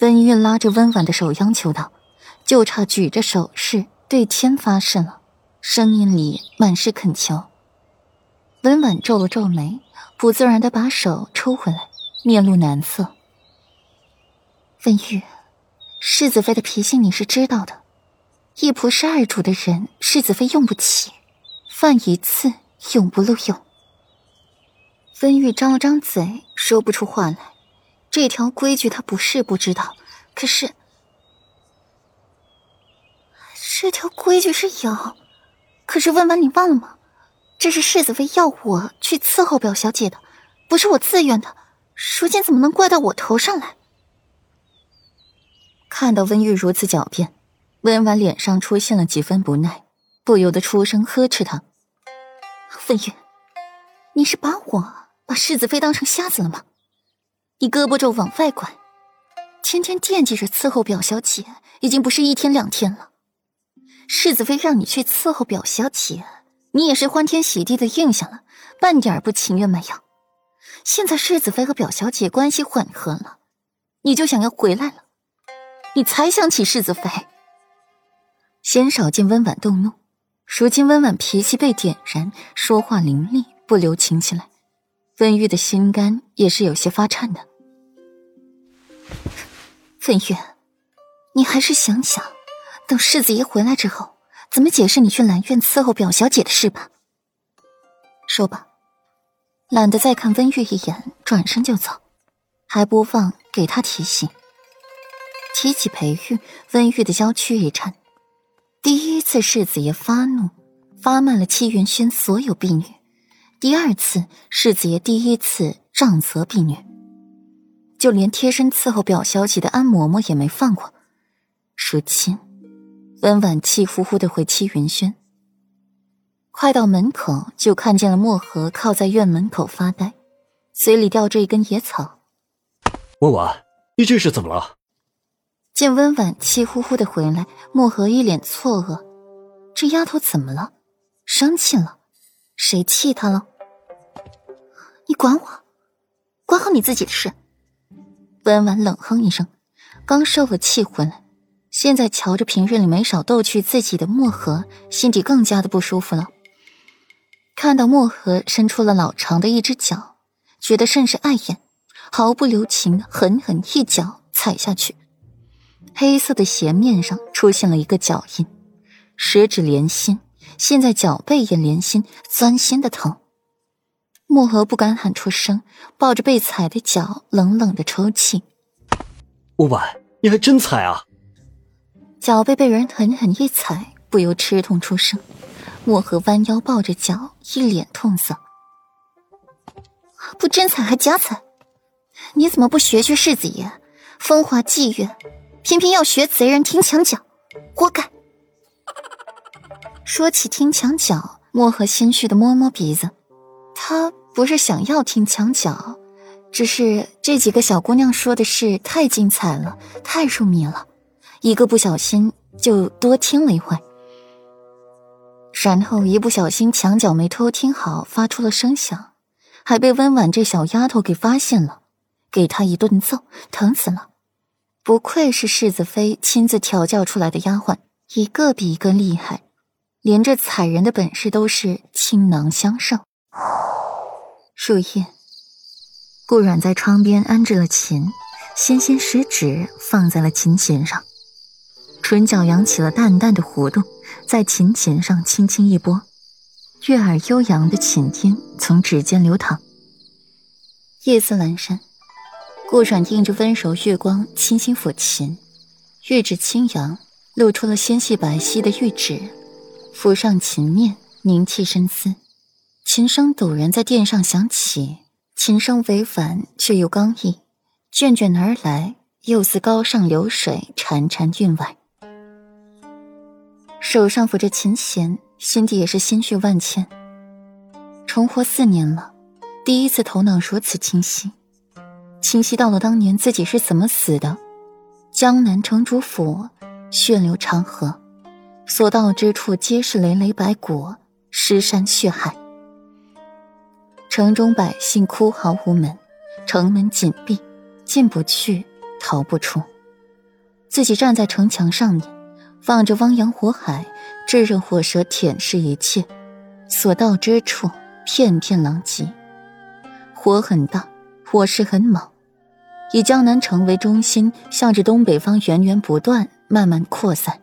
温玉拉着温婉的手央求道，就差举着手势对天发誓了，声音里满是恳求。温婉皱了皱眉，不自然的把手抽回来，面露难色。温玉，世子妃的脾性你是知道的，一仆是二主的人，世子妃用不起，犯一次永不录用。温玉张了张嘴，说不出话来。这条规矩他不是不知道，可是这条规矩是有，可是温婉你忘了吗？这是世子妃要我去伺候表小姐的，不是我自愿的，如今怎么能怪到我头上来？看到温玉如此狡辩，温婉脸上出现了几分不耐，不由得出声呵斥他：“温玉，你是把我把世子妃当成瞎子了吗？你胳膊肘往外拐，天天惦记着伺候表小姐，已经不是一天两天了。世子妃让你去伺候表小姐。”你也是欢天喜地的应下了，半点不情愿没有。现在世子妃和表小姐关系缓和了，你就想要回来了？你才想起世子妃？先少见温婉动怒，如今温婉脾气被点燃，说话伶俐，不留情起来。温玉的心肝也是有些发颤的。温玉，你还是想想，等世子爷回来之后。怎么解释你去兰苑伺候表小姐的事吧？说吧，懒得再看温玉一眼，转身就走，还不忘给他提醒。提起裴玉，温玉的娇躯一颤。第一次世子爷发怒，发慢了戚云轩所有婢女；第二次世子爷第一次杖责婢女，就连贴身伺候表小姐的安嬷嬷也没放过。如今。温婉气呼呼的回七云轩，快到门口就看见了墨荷靠在院门口发呆，嘴里叼着一根野草。温婉，你这是怎么了？见温婉气呼呼的回来，墨荷一脸错愕：这丫头怎么了？生气了？谁气他了？你管我？管好你自己的事！温婉冷哼一声，刚受了气回来。现在瞧着平日里没少逗趣自己的墨荷，心底更加的不舒服了。看到墨荷伸出了老长的一只脚，觉得甚是碍眼，毫不留情狠狠一脚踩下去，黑色的鞋面上出现了一个脚印，十指连心，现在脚背也连心，钻心的疼。墨荷不敢喊出声，抱着被踩的脚，冷冷的抽泣。墨婉，你还真踩啊！脚背被人狠狠一踩，不由吃痛出声。墨荷弯腰抱着脚，一脸痛色。不真踩还假踩？你怎么不学学世子爷，风华霁月，偏偏要学贼人听墙角，活该！说起听墙角，漠河心虚的摸摸鼻子。他不是想要听墙角，只是这几个小姑娘说的事太精彩了，太入迷了。一个不小心就多听了一会，然后一不小心墙角没偷听好，发出了声响，还被温婉这小丫头给发现了，给她一顿揍，疼死了。不愧是世子妃亲自调教出来的丫鬟，一个比一个厉害，连这踩人的本事都是倾囊相授。树叶，顾软在窗边安置了琴，纤纤十指放在了琴弦上。唇角扬起了淡淡的弧度，在琴弦上轻轻一拨，悦耳悠扬的琴音从指尖流淌。夜色阑珊，顾软映着温柔月光，轻轻抚琴，玉指轻扬，露出了纤细白皙的玉指，抚上琴面，凝气深思。琴声陡然在殿上响起，琴声委婉却又刚毅，卷卷而来，又似高上流水，潺潺韵外。手上抚着琴弦，心底也是心绪万千。重活四年了，第一次头脑如此清晰，清晰到了当年自己是怎么死的。江南城主府，血流长河，所到之处皆是累累白骨，尸山血海。城中百姓哭嚎无门，城门紧闭，进不去，逃不出。自己站在城墙上面，放着汪洋火海，炙热火舌舔舐一切，所到之处片片狼藉。火很大，火势很猛，以江南城为中心，向着东北方源源不断、慢慢扩散。